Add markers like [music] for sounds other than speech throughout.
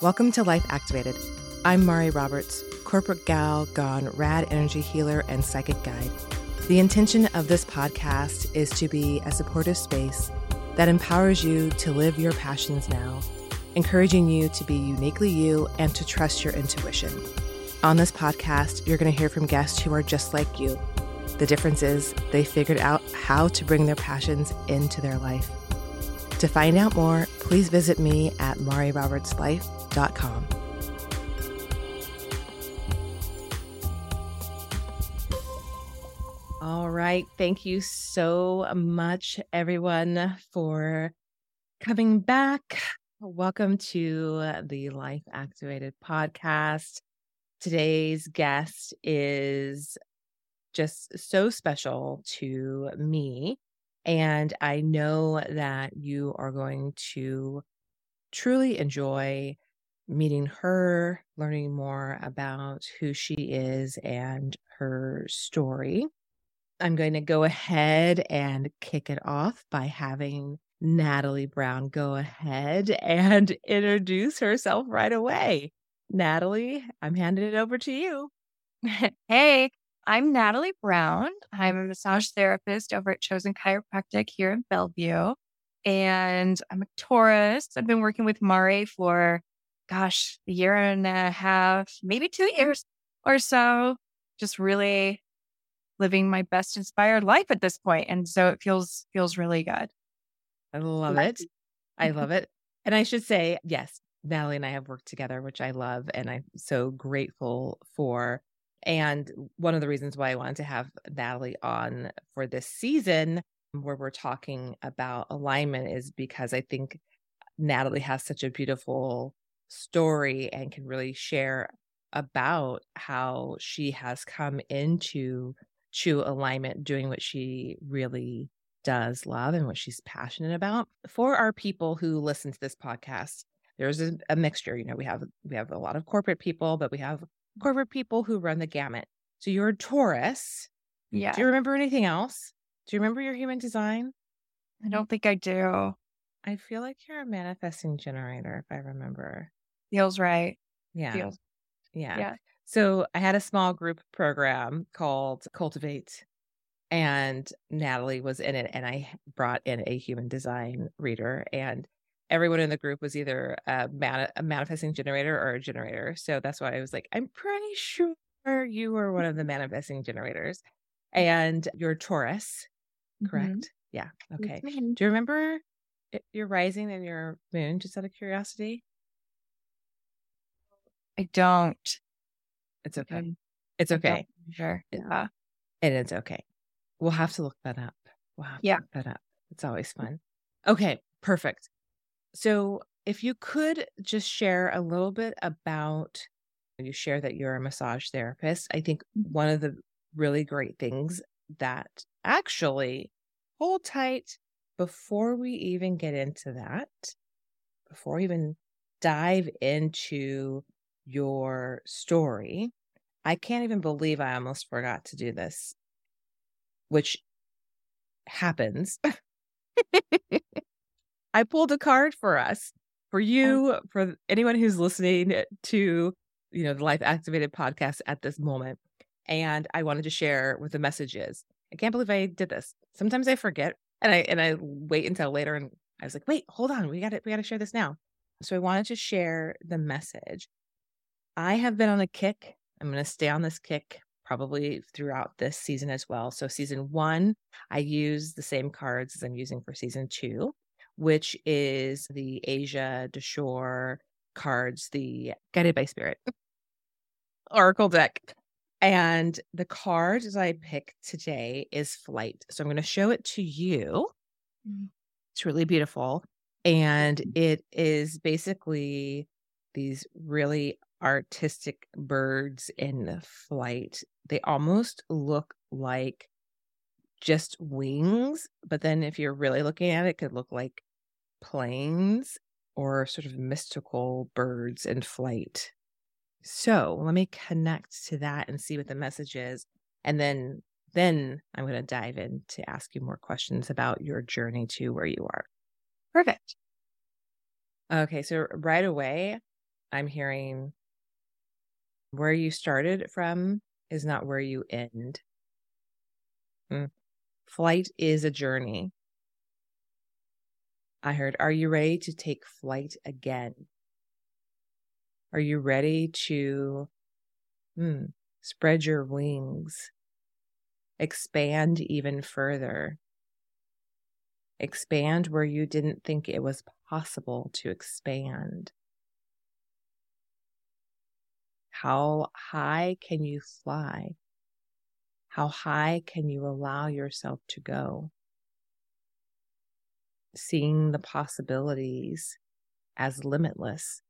Welcome to Life Activated. I'm Mari Roberts, corporate gal gone rad energy healer and psychic guide. The intention of this podcast is to be a supportive space that empowers you to live your passions now, encouraging you to be uniquely you and to trust your intuition. On this podcast, you're going to hear from guests who are just like you. The difference is they figured out how to bring their passions into their life. To find out more, please visit me at marirobertslife.com. Thank you so much, everyone, for coming back. Welcome to the Life Activated podcast. Today's guest is just so special to me. And I know that you are going to truly enjoy meeting her, learning more about who she is and her story. I'm going to go ahead and kick it off by having Natalie Brown go ahead [laughs] and introduce herself right away. Natalie, I'm handing it over to you. [laughs] hey, I'm Natalie Brown. I'm mm-hmm. a massage therapist over at Chosen Chiropractic here in Bellevue. And I'm a Taurus. I've been working with Mari for, gosh, a year and a half, maybe two years or so. Just really living my best inspired life at this point. And so it feels feels really good. I love it. I [laughs] love it. And I should say, yes, Natalie and I have worked together, which I love and I'm so grateful for. And one of the reasons why I wanted to have Natalie on for this season, where we're talking about alignment, is because I think Natalie has such a beautiful story and can really share about how she has come into true alignment, doing what she really does love and what she's passionate about. For our people who listen to this podcast, there's a, a mixture. You know, we have we have a lot of corporate people, but we have corporate people who run the gamut. So you're a Taurus. Yeah. Do you remember anything else? Do you remember your human design? I don't think I do. I feel like you're a manifesting generator, if I remember. Feels right. Yeah. Feels. Yeah. Yeah. So I had a small group program called Cultivate, and Natalie was in it, and I brought in a human design reader, and everyone in the group was either a, man- a manifesting generator or a generator. So that's why I was like, I'm pretty sure you were one of the manifesting generators, and you're Taurus, correct? Mm-hmm. Yeah. Okay. Do you remember your rising and your moon, just out of curiosity? I don't. It's okay. It's okay. Sure. Yeah. And it's okay. We'll have to look that up. We'll have yeah. that up. It's always fun. Okay, perfect. So, if you could just share a little bit about you share that you're a massage therapist. I think mm-hmm. one of the really great things that actually hold tight before we even get into that, before we even dive into your story, I can't even believe I almost forgot to do this, which happens. [laughs] I pulled a card for us, for you, for anyone who's listening to, you know, the Life Activated podcast at this moment. And I wanted to share what the message is. I can't believe I did this. Sometimes I forget and I and I wait until later and I was like, wait, hold on, we got to we got to share this now. So I wanted to share the message. I have been on a kick. I'm going to stay on this kick probably throughout this season as well. So season 1, I use the same cards as I'm using for season 2 which is the Asia Deshore cards, the Guided by Spirit Oracle deck. And the card that I picked today is Flight. So I'm going to show it to you. Mm. It's really beautiful. And it is basically these really artistic birds in flight. They almost look like just wings, but then if you're really looking at it, it could look like planes or sort of mystical birds in flight. So let me connect to that and see what the message is. And then then I'm going to dive in to ask you more questions about your journey to where you are. Perfect. Okay, so right away, I'm hearing where you started from is not where you end. Mm. Flight is a journey. I heard, Are you ready to take flight again? Are you ready to hmm, spread your wings, expand even further? Expand where you didn't think it was possible to expand. How high can you fly? How high can you allow yourself to go? Seeing the possibilities as limitless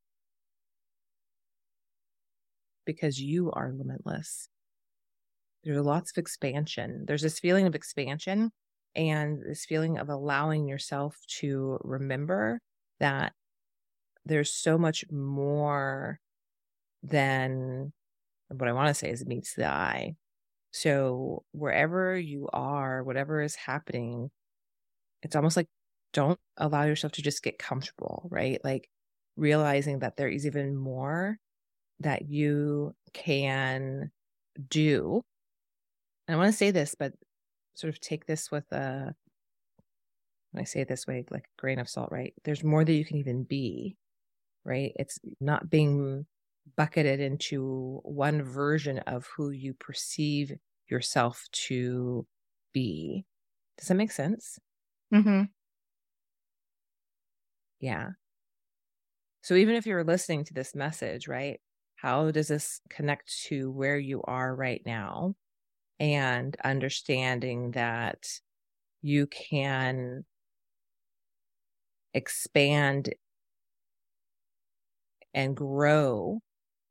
because you are limitless. There's lots of expansion. There's this feeling of expansion and this feeling of allowing yourself to remember that there's so much more than what I want to say is it meets the eye. So wherever you are, whatever is happening, it's almost like don't allow yourself to just get comfortable, right? Like realizing that there is even more that you can do. And I want to say this, but sort of take this with a when I say it this way, like a grain of salt, right? There's more that you can even be, right? It's not being bucketed into one version of who you perceive yourself to be. Does that make sense? Mm-hmm. Yeah. So even if you're listening to this message, right? How does this connect to where you are right now? And understanding that you can expand and grow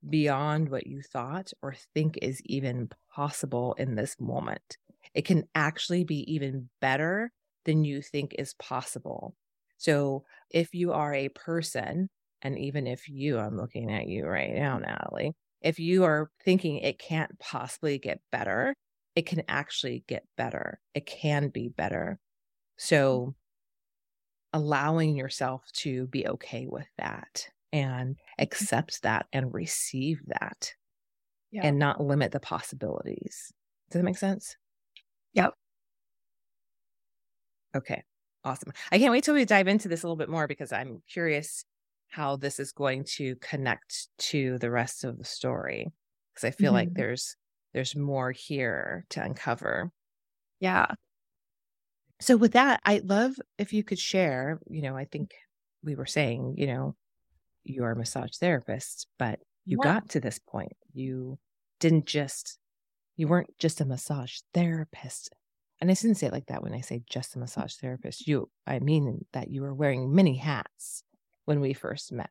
beyond what you thought or think is even possible in this moment. It can actually be even better than you think is possible. So, if you are a person, and even if you, I'm looking at you right now, Natalie, if you are thinking it can't possibly get better, it can actually get better. It can be better. So, allowing yourself to be okay with that and accept that and receive that yeah. and not limit the possibilities. Does that make sense? Yep. Okay. Awesome. I can't wait till we dive into this a little bit more because I'm curious how this is going to connect to the rest of the story because I feel mm-hmm. like there's there's more here to uncover. Yeah. So with that, I'd love if you could share, you know, I think we were saying, you know, you're a massage therapist, but you yeah. got to this point. You didn't just, you weren't just a massage therapist. And I shouldn't say it like that when I say just a massage therapist. You, I mean that you were wearing many hats when we first met.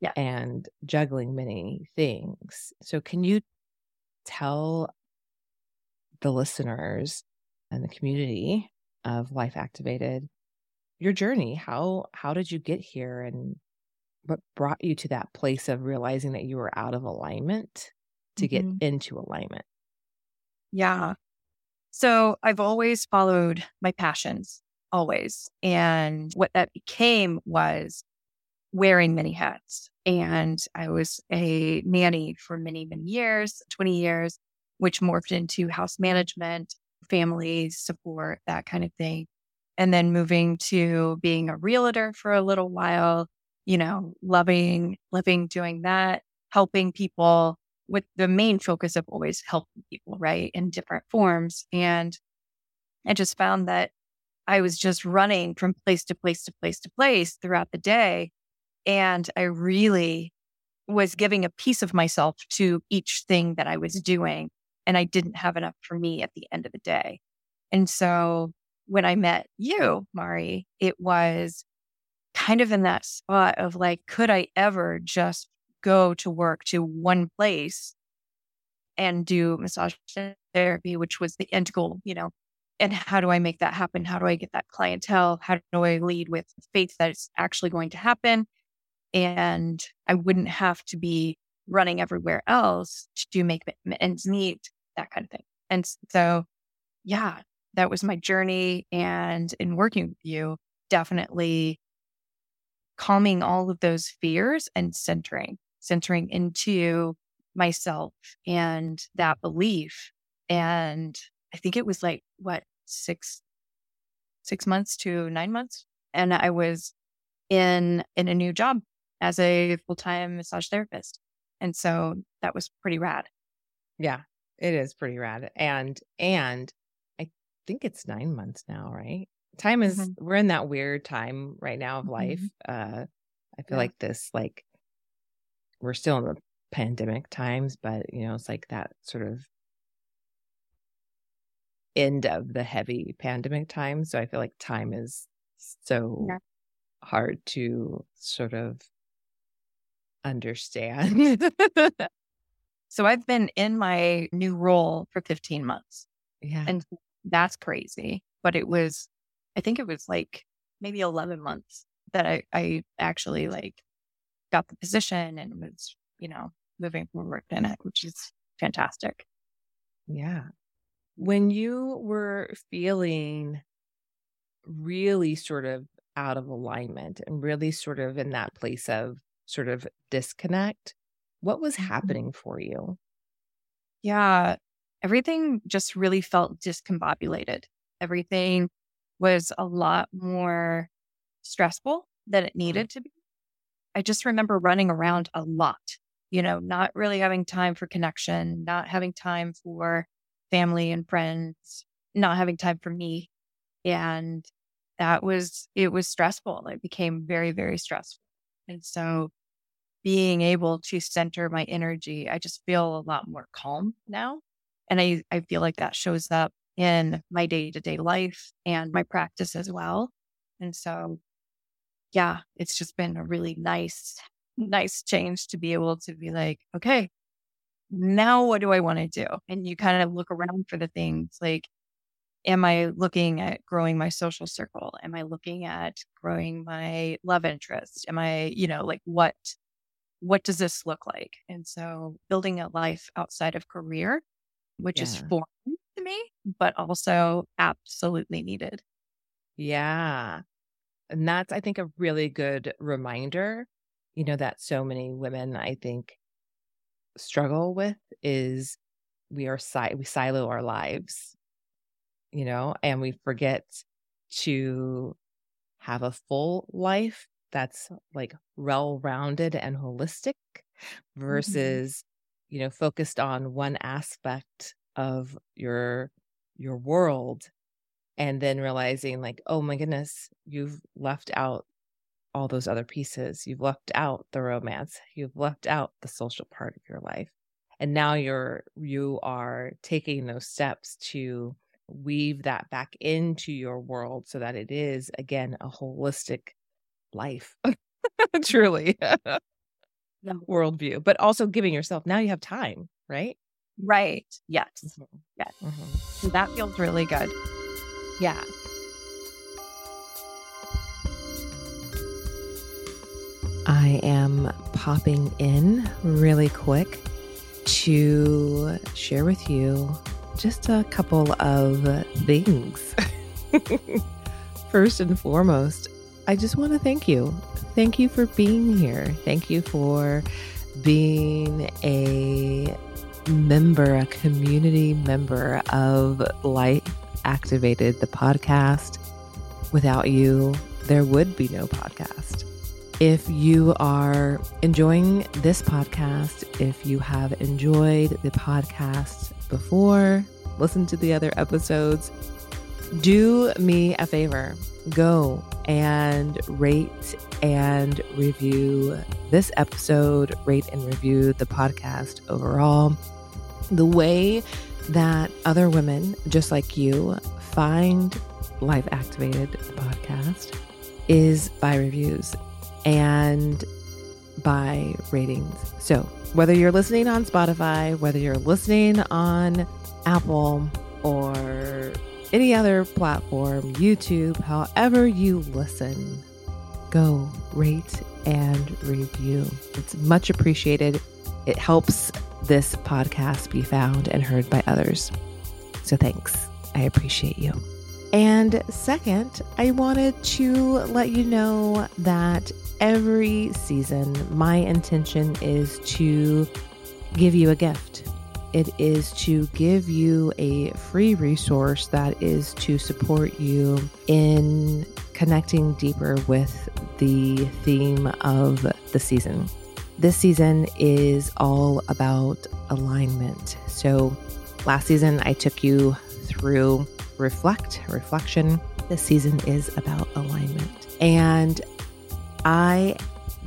Yeah. And juggling many things. So can you tell the listeners and the community of Life Activated your journey? How how did you get here and what brought you to that place of realizing that you were out of alignment to mm-hmm. get into alignment? Yeah. So I've always followed my passions, always. And what that became was wearing many hats. And I was a nanny for many, many years 20 years, which morphed into house management, family support, that kind of thing. And then moving to being a realtor for a little while you know, loving, living, doing that, helping people with the main focus of always helping people, right, in different forms. And I just found that I was just running from place to place to place to place throughout the day. And I really was giving a piece of myself to each thing that I was doing. And I didn't have enough for me at the end of the day. And so when I met you, Mari, it was kind of in that spot of like, could I ever just go to work to one place and do massage therapy, which was the end goal, you know? And how do I make that happen? How do I get that clientele? How do I lead with faith that it's actually going to happen? And I wouldn't have to be running everywhere else to make ends meet, that kind of thing. And so, yeah, that was my journey. And in working with you, definitely calming all of those fears and centering, centering into myself and that belief. And I think it was like, what, six, six months to nine months. And I was in, in a new job as a full-time massage therapist. And so that was pretty rad. Yeah, it is pretty rad. And, and I think it's nine months now, right? Time is, mm-hmm. we're in that weird time right now of mm-hmm. life. Uh, I feel yeah. like this, like, we're still in the pandemic times, but you know, it's like that sort of end of the heavy pandemic time. So I feel like time is so yeah. hard to sort of understand. [laughs] so I've been in my new role for 15 months. Yeah. And that's crazy. But it was, I think it was like maybe 11 months that I, I actually like got the position and was, you know, moving forward in it, which is fantastic. Yeah. When you were feeling really sort of out of alignment and really sort of in that place of sort of disconnect, what was mm-hmm. happening for you? Yeah, everything just really felt discombobulated. Everything was a lot more stressful than it mm-hmm. needed to be. I just remember running around a lot, you know, not really having time for connection, not having time for family and friends, not having time for me. And that was, it was stressful. It became very, very stressful. And so being able to center my energy, I just feel a lot more calm now. And I, I feel like that shows up in my day to day life and my practice as well. And so yeah, it's just been a really nice, [laughs] nice change to be able to be like, okay, now what do I want to do? And you kind of look around for the things like, am I looking at growing my social circle? Am I looking at growing my love interest? Am I, you know, like what, what does this look like? And so building a life outside of career, which yeah. is foreign me, but also absolutely needed. Yeah. And that's, I think, a really good reminder, you know, that so many women, I think, struggle with is we are, si- we silo our lives, you know, and we forget to have a full life that's like well rounded and holistic mm-hmm. versus, mm-hmm. you know, focused on one aspect of your your world and then realizing like oh my goodness you've left out all those other pieces. You've left out the romance. You've left out the social part of your life. And now you're you are taking those steps to weave that back into your world so that it is again a holistic life [laughs] truly [laughs] yeah. worldview but also giving yourself now you have time right right yes mm-hmm. yes mm-hmm. So that feels really good yeah. I am popping in really quick to share with you just a couple of things. [laughs] First and foremost, I just want to thank you. Thank you for being here. Thank you for being a member, a community member of Life activated the podcast. Without you, there would be no podcast. If you are enjoying this podcast, if you have enjoyed the podcast before, listen to the other episodes, do me a favor. Go and rate and review this episode, rate and review the podcast overall. The way that other women just like you find Life Activated podcast is by reviews and by ratings. So, whether you're listening on Spotify, whether you're listening on Apple or any other platform, YouTube, however you listen, go rate and review. It's much appreciated. It helps this podcast be found and heard by others. So thanks. I appreciate you. And second, I wanted to let you know that every season, my intention is to give you a gift. It is to give you a free resource that is to support you in connecting deeper with the theme of the season. This season is all about alignment. So, last season, I took you through reflect, reflection. This season is about alignment. And I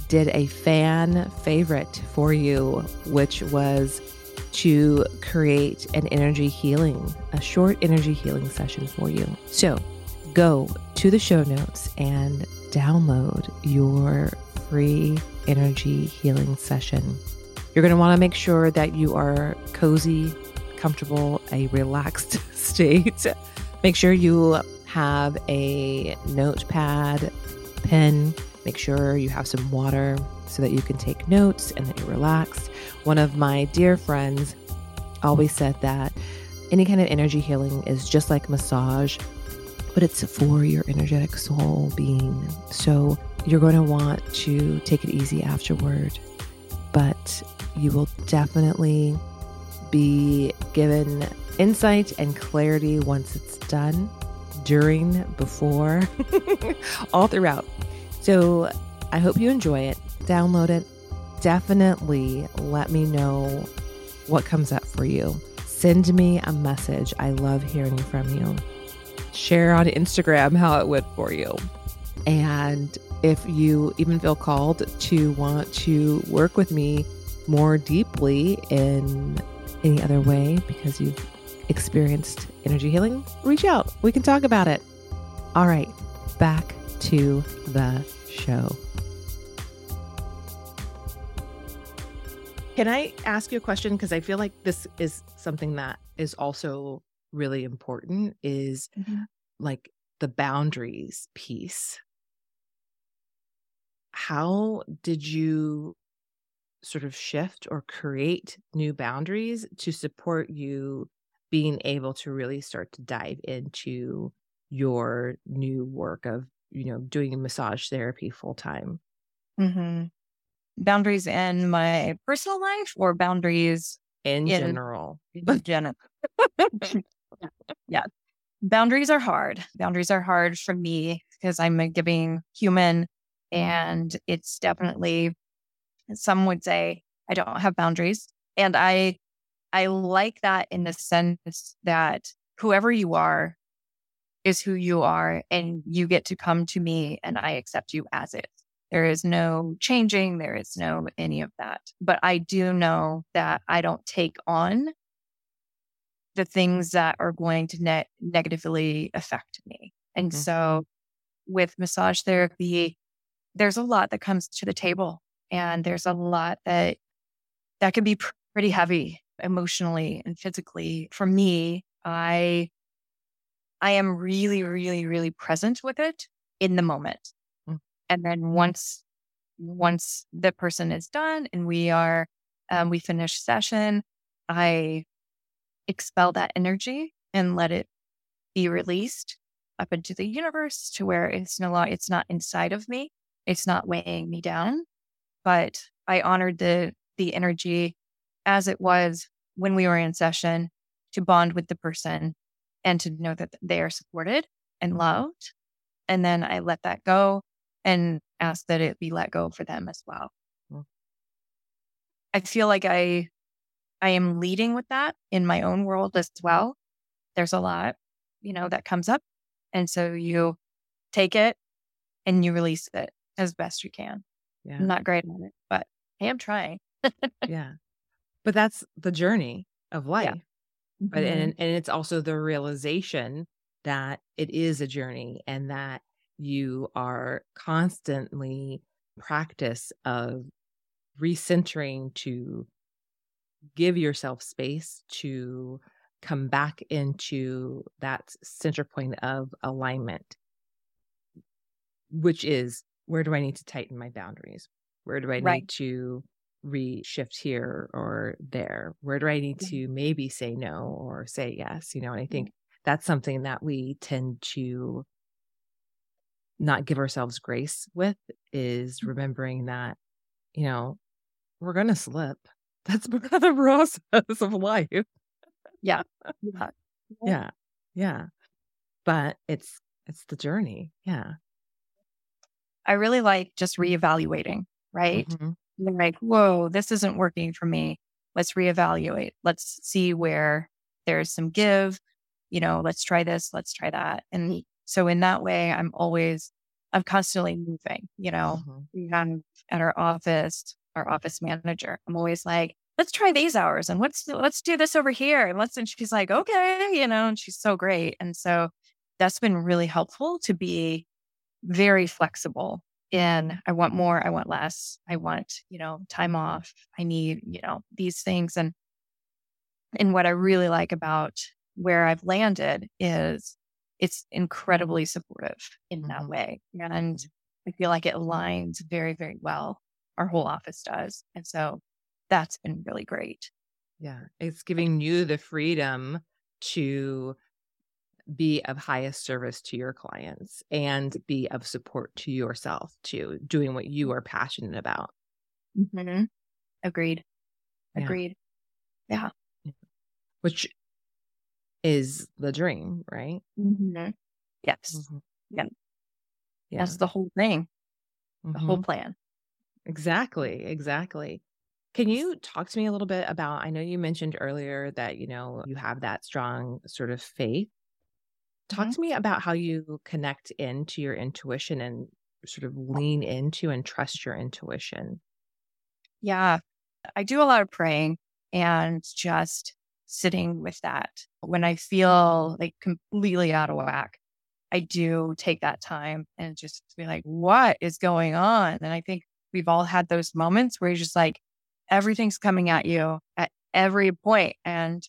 did a fan favorite for you, which was to create an energy healing, a short energy healing session for you. So go to the show notes and download your free energy healing session. You're going to want to make sure that you are cozy, comfortable, a relaxed [laughs] state. Make sure you have a notepad, pen, make sure you have some water so that you can take notes and that you're relaxed. One of my dear friends always said that any kind of energy healing is just like massage, but it's for your energetic soul being. So you're going to want to take it easy afterward, but you will definitely be given insight and clarity once it's done, during, before, [laughs] all throughout. So I hope you enjoy it. Download it. Definitely let me know what comes up for you. Send me a message. I love hearing from you. Share on Instagram how it went for you. And if you even feel called to want to work with me more deeply in any other way because you've experienced energy healing, reach out. We can talk about it. All right, back to the show. Can I ask you a question? Because I feel like this is something that is also really important is mm-hmm. like the boundaries piece. How did you sort of shift or create new boundaries to support you being able to really start to dive into your new work of you know doing massage therapy full time mm-hmm. boundaries in my personal life or boundaries in, in general. [laughs] in general? [laughs] Yeah. Boundaries are hard. Boundaries are hard for me because i'm a giving human and it's definitely some would say I don't have boundaries. And I I like that in the sense that whoever you are is who you are and you get to come to me and I accept you as is. There is no changing, there is no any of that. But I do know that I don't take on the things that are going to ne- negatively affect me. And mm-hmm. so with massage therapy, there's a lot that comes to the table and there's a lot that that can be pr- pretty heavy emotionally and physically. For me i i am really really really present with it in the moment. Mm. and then once once the person is done and we are um, we finish session i expel that energy and let it be released up into the universe to where it's no longer it's not inside of me it's not weighing me down but I honored the the energy as it was when we were in session to bond with the person and to know that they are supported and mm-hmm. loved. And then I let that go and ask that it be let go for them as well. Mm-hmm. I feel like I I am leading with that in my own world as well. There's a lot, you know, that comes up. And so you take it and you release it as best you can. Yeah. I'm not great at it, but I am trying. yeah. But that's the journey of life. Yeah. But mm-hmm. and and it's also the realization that it is a journey and that you are constantly practice of recentering to give yourself space to come back into that center point of alignment which is where do I need to tighten my boundaries? Where do I right. need to reshift here or there? Where do I need to maybe say no or say yes? You know, and I think that's something that we tend to not give ourselves grace with is Mm. remembering that, you know, we're going to slip. [laughs] That's part of the process of life. Yeah. Yeah. [laughs] Yeah. Yeah. But it's it's the journey. Yeah. I really like just reevaluating, right? Mhm. You're like, whoa, this isn't working for me. Let's reevaluate. Let's see where there's some give. You know, let's try this, let's try that. And so in that way, I'm always, I'm constantly moving, you know, Mhm. I'm at our office, our office manager. I'm always like, let's try these hours and let's let's do this over here. And let's and she's like, okay, you know, and she's so great. And so that's been really helpful to be very flexible in I want more, I want less, I want, you know, time off, I need, you know, these things. And and what I really like about where I've landed is it's incredibly supportive in that Mhm. way. And I feel like it aligns very, very well. Our whole office does. And so that's been really great. Yeah. It's giving you the freedom to be of highest service to your clients and be of support to yourself too, doing what you are passionate about. Mm-hmm. Agreed. Yeah. Agreed. which is the dream, right? Mm-hmm. Yes. Mhm. Yeah. Yeah. That's the whole thing, the whole Mhm. plan. Exactly. Exactly. Can you talk to me a little bit about? I know you mentioned earlier that, you know, you have that strong sort of faith. Talk Mhm. to me about how you connect into your intuition and sort of lean into and trust your intuition. Yeah. I do a lot of praying and just sitting with that. When I feel like completely out of whack, I do take that time and just be like, what is going on? And I think we've all had those moments where you're just like, everything's coming at you at every point. And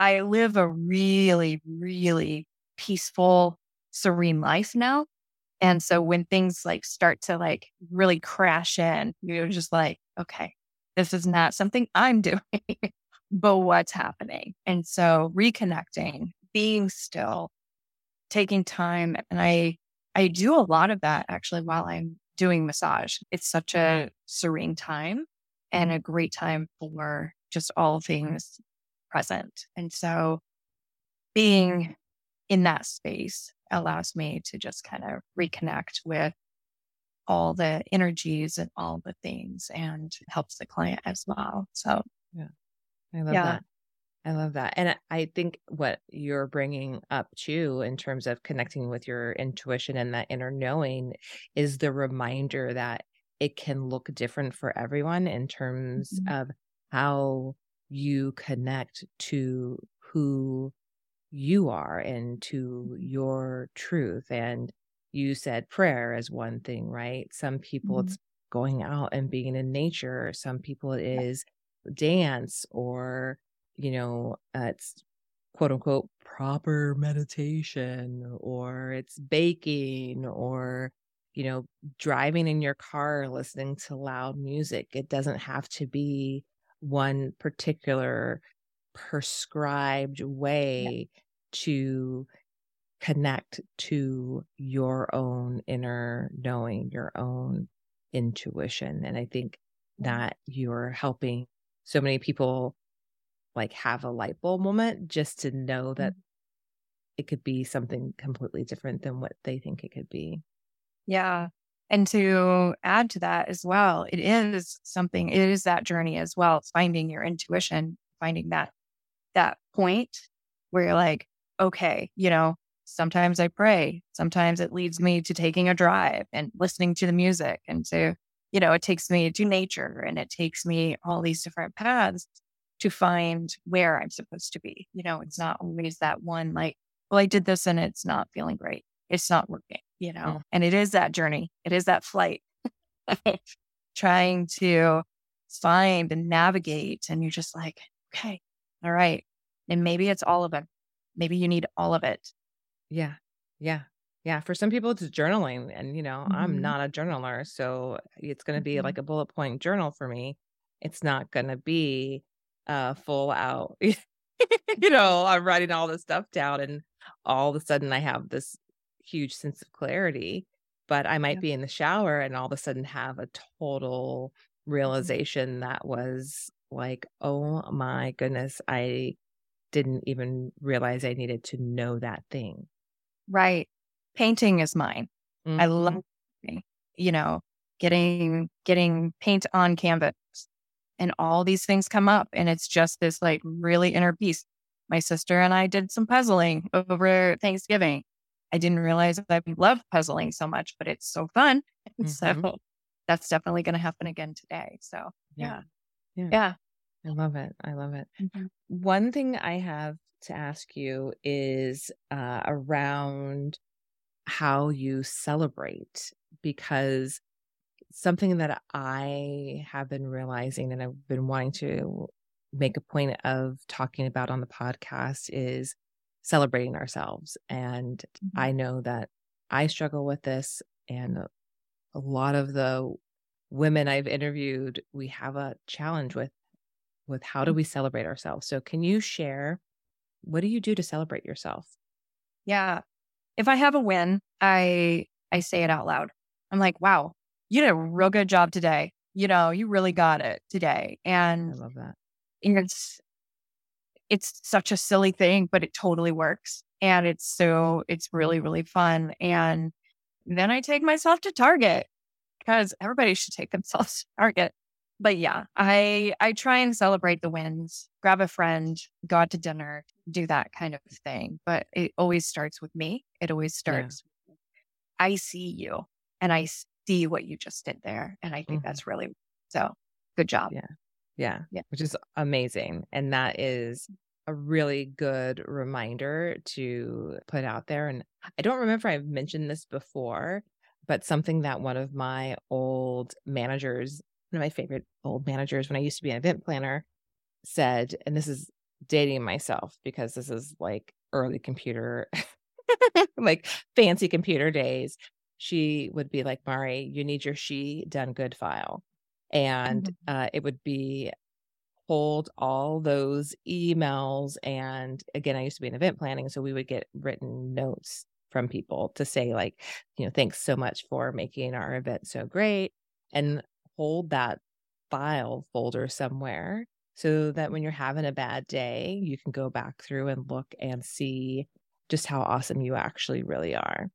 I live a really, really peaceful, serene life now. And so when things like start to like really crash in, you're just like, okay, this is not something I'm [laughs] doing, but what's happening? And so reconnecting, being still, taking time. And I, I do a lot of that actually while I'm doing massage. It's such a serene time and a great time for just all things present. And so being in that space allows me to just kind of reconnect with all the energies and all the things and helps the client as well. So, yeah, I love Yeah. that. I love that. And I- think what you're bringing up too, in terms of connecting with your intuition and that inner knowing, is the reminder that it can look different for everyone in terms Mhm. of how you connect to who you are and to your truth. And you said prayer is one thing, right? Some people Mhm. it's going out and being in nature, some people it is dance or you know uh, it's quote unquote proper meditation or it's baking or you know driving in your car listening to loud music it doesn't have to be one particular prescribed way to connect to your own inner knowing your own intuition and i think mm-hmm. that you're helping so many people like have a light bulb moment just to know that mm-hmm. it could be something completely different than what they think it could be. Yeah. And to add to that as well, it is something, it is that journey as well, finding your intuition, finding that that point where you're like, okay, you know, sometimes I pray, sometimes it leads me to taking a drive and listening to the music and to, you know, it takes me to nature and it takes me all these different paths to find where I'm supposed to be. You know, it's not always that one like, well, I did this and it's not feeling great. It's not working, you know, Mm. and it is that journey. It is that flight [laughs] trying to find and navigate. And you're just like, okay, all right. And maybe it's all of it. Maybe you need all of it. Yeah. Yeah. Yeah. For some people, it's journaling. And, you know, I'm Mhm. not a journaler. So it's going to be Mhm. like a bullet point journal for me. It's not going to be uh, full out, [laughs] you know, I'm writing all this stuff down and all of a sudden I have this huge sense of clarity, but I might Yeah. be in the shower and all of a sudden have a total Mhm. realization that was like, oh my goodness, I didn't even realize I needed to know that thing. Right. Painting is mine. I Mhm. love you know, getting getting paint on canvas and all these things come up and it's just this like really inner peace. My sister and I did some puzzling over Thanksgiving. I didn't realize that I love puzzling so much, but it's so fun. And [laughs] Mhm. So that's definitely going to happen again today. So Yeah. yeah. Yeah. I love it. I love it. Mhm. One thing I have to ask you is uh, around how you celebrate, because something that I have been realizing and I've been wanting to make a point of talking about on the podcast is celebrating ourselves. And Mhm. I know that I struggle with this, and a lot of the women I've interviewed, we have a challenge with with how do mm. we celebrate ourselves. So can you share what do you do to celebrate yourself? Yeah. If I have a win, I I say it out loud. I'm like, wow, you did a real good job today. You know, you really got it today. And I love that. it's it's such a silly thing, but it totally works. And it's so it's really, really fun. And then I take myself to Target because everybody should take themselves [laughs] to Target. But yeah, I I try and celebrate the wins, grab a friend, go out to dinner, do that kind of thing. But it always starts with me. It always Yeah. starts. I see you and I see what you just did there. And I think Mhm. that's really so good job. Yeah. Yeah. Yeah. Which is amazing. And that is a really good reminder to put out there. And I don't remember I've mentioned this before, but something that one of my old managers, one of my favorite old managers when I used to be an event planner, said, and this is dating myself because this is like early computer, [laughs] like fancy computer days. She would be like, Mari, you need your she done good file. And Mhm. uh, it would be hold all those emails. And again, I used to be in event planning. So we would get written notes from people to say, like, you know, thanks so much for making our event so great. And hold that file folder somewhere so that when you're having a bad day, you can go back through and look and see just how awesome you actually really are.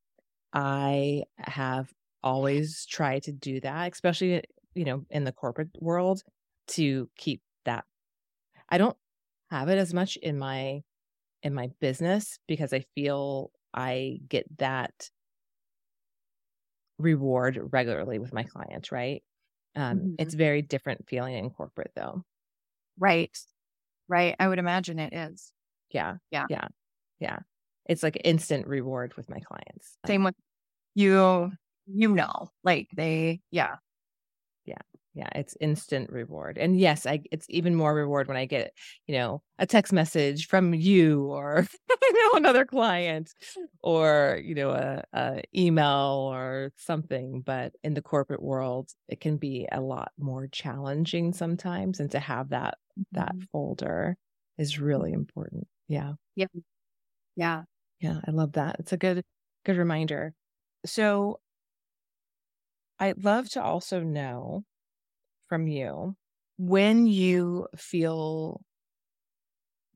I have always tried to do that, especially, you know, in the corporate world to keep that. I don't have it as much in my in my business because I feel I get that reward regularly with my clients, right? Um, Mhm. it's very different feeling in corporate though. Right. Right. I would imagine it is. Yeah. Yeah. Yeah. Yeah. It's like instant reward with my clients. Same with you, you know, like they, yeah. Yeah it's instant reward and yes i it's even more reward when i get you know a text message from you or [laughs] you know another client or you know a, a email or something but in the corporate world it can be a lot more challenging sometimes and to have that that Mhm. folder is really important Yeah. yeah Yeah. yeah i love that it's a good good reminder so i'd love to also know from you when you feel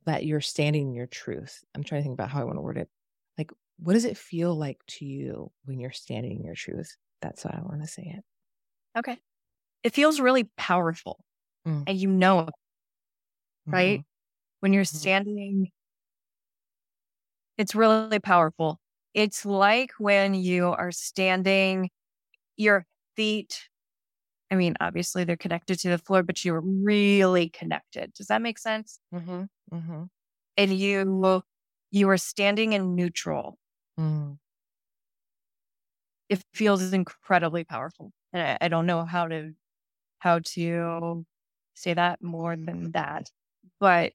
that you're standing in your truth. I'm trying to think about how I want to word it. Like, what does it feel like to you when you're standing in your truth? That's how I want to say it. Okay. It feels really powerful. Mm. And you know, it, right? Mhm. When you're Mhm. standing, it's really powerful. It's like when you are standing, your feet, I mean, obviously they're connected to the floor, but you're really connected. Does that make sense? Mhm. Mhm. And you, you are standing in neutral. Mm. It feels is incredibly powerful. And I, I don't know how to, how to say that more than that. But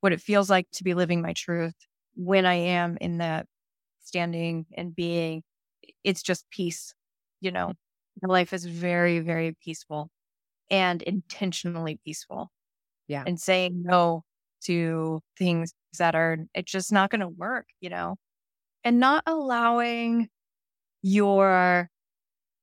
what it feels like to be living my truth when I am in that standing and being, it's just peace. You know, my life is very, very peaceful and intentionally peaceful. Yeah. And saying no to things that are, it's just not going to work, you know? and not allowing your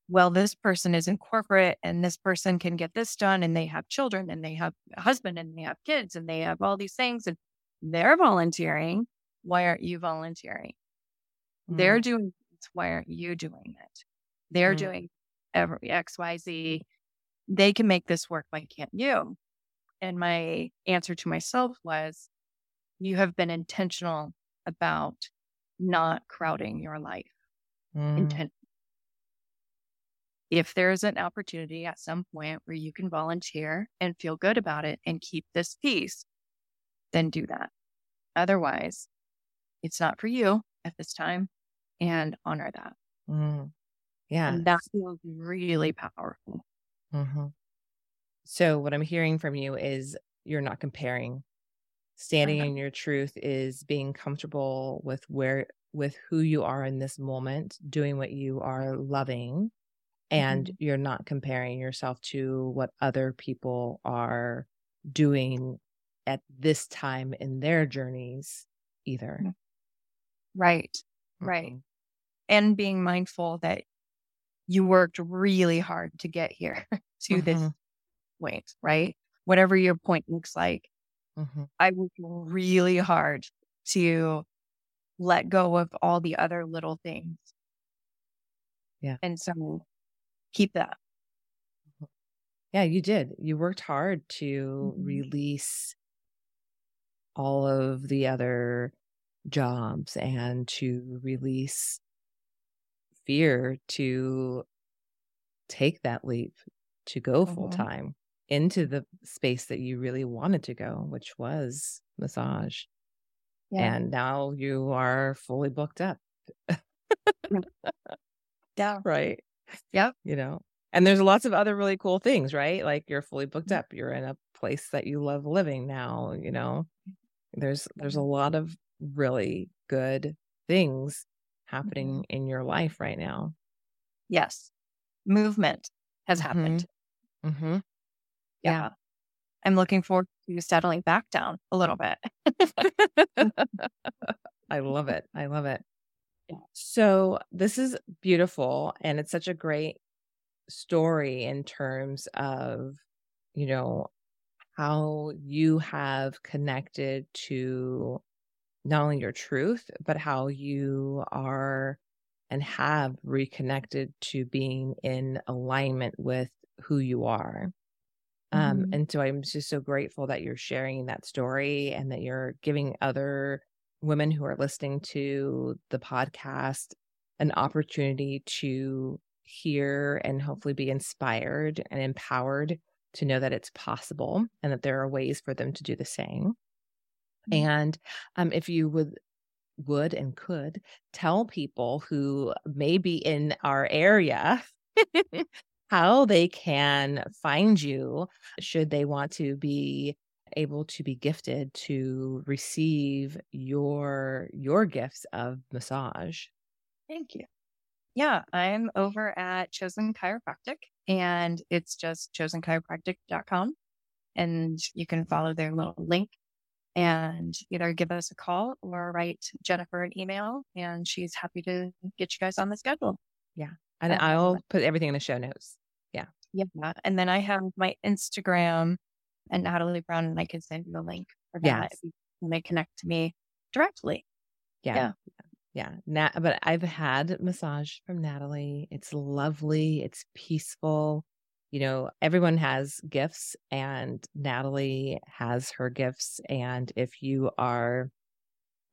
well, this person is in corporate and this person can get this done and they have children and they have a husband and they have kids and they have all these things and they're volunteering. Why aren't you volunteering? Mm. They're doing it. Why aren't you doing it? They're mm. doing every XYZ. They can make this work. Why can't you? And my answer to myself was, you have been intentional about not crowding your life. Mm. Intent. If there's an opportunity at some point where you can volunteer and feel good about it and keep this peace, then do that. Otherwise, it's not for you at this time and honor that. Mm. Yeah. And that feels really powerful. Mm-hmm. So, what I'm hearing from you is you're not comparing. Standing uh-huh. in your truth is being comfortable with where, with who you are in this moment, doing what you are loving, and mm-hmm. you're not comparing yourself to what other people are doing at this time in their journeys either. Mm. Right. Mm-hmm. Right. And being mindful that you worked really hard to get here [laughs] to mm-hmm. this point, right? Whatever your point looks like. Mm-hmm. I worked really hard to let go of all the other little things. Yeah. And so keep that. Mm-hmm. Yeah, you did. You worked hard to mm-hmm. release all of the other jobs and to release fear to take that leap to go full mm-hmm. time into the space that you really wanted to go, which was massage. Yeah. And now you are fully booked up. yeah. [laughs] Right. Yep. You know, and there's lots of other really cool things, right? Like you're fully booked mm-hmm. up. You're in a place that you love living now, you know. There's there's a lot of really good things happening mm-hmm. in your life right now. Yes. Movement has happened. Mm-hmm. mm-hmm. Yeah. yeah. I'm looking forward to settling back down a little bit. [laughs] I love it. I love it. So, this is beautiful. And it's such a great story in terms of, you know, how you have connected to not only your truth, but how you are and have reconnected to being in alignment with who you are. Um, mm-hmm. and so I'm just so grateful that you're sharing that story and that you're giving other women who are listening to the podcast an opportunity to hear and hopefully be inspired and empowered to know that it's possible and that there are ways for them to do the same. Mm-hmm. And um, if you would would and could tell people who may be in our area [laughs] how they can find you should they want to be able to be gifted to receive your your gifts of massage thank you yeah i'm over at chosen chiropractic and it's just chosenchiropractic.com and you can follow their little link and either give us a call or write Jennifer an email, and she's happy to get you guys on the schedule. Yeah. And I'll put everything in the show notes. Yeah. Yeah. And then I have my Instagram and Natalie Brown, and I can send you a link for that yes. if you want to connect to me directly. Yeah. Yeah. Yeah. Nat- but I've had massage from Natalie. It's lovely. It's peaceful you know, everyone has gifts and Natalie has her gifts. And if you are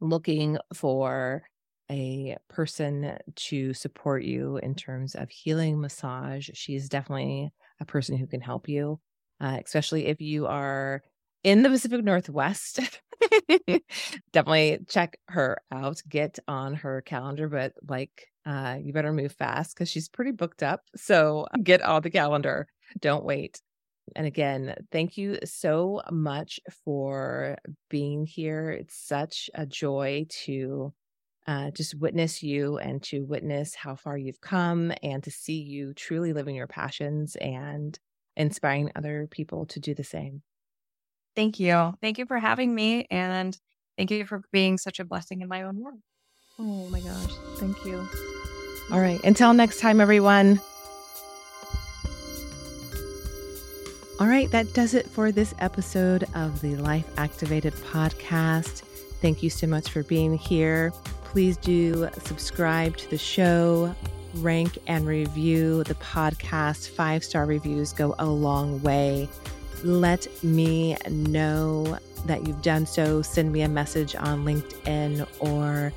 looking for a person to support you in terms of healing massage, she's definitely a person who can help you, uh, especially if you are in the Pacific Northwest. [laughs] definitely check her out, get on her calendar, but like uh, you better move fast because she's pretty booked up. So [laughs] get on the calendar. Don't wait. And again, thank you so much for being here. It's such a joy to uh, just witness you and to witness how far you've come and to see you truly living your passions and inspiring other people to do the same. Thank you. Thank you for having me. And thank you for being such a blessing in my own world. Oh my gosh. Thank you. All right. Until next time, everyone. All right, that does it for this episode of the Life Activated podcast. Thank you so much for being here. Please do subscribe to the show, rank and review the podcast. Five star reviews go a long way. Let me know that you've done so. Send me a message on LinkedIn or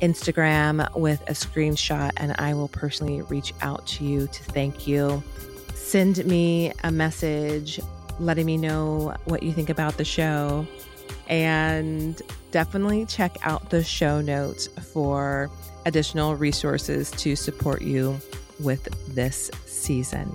Instagram with a screenshot, and I will personally reach out to you to thank you. Send me a message letting me know what you think about the show. And definitely check out the show notes for additional resources to support you with this season.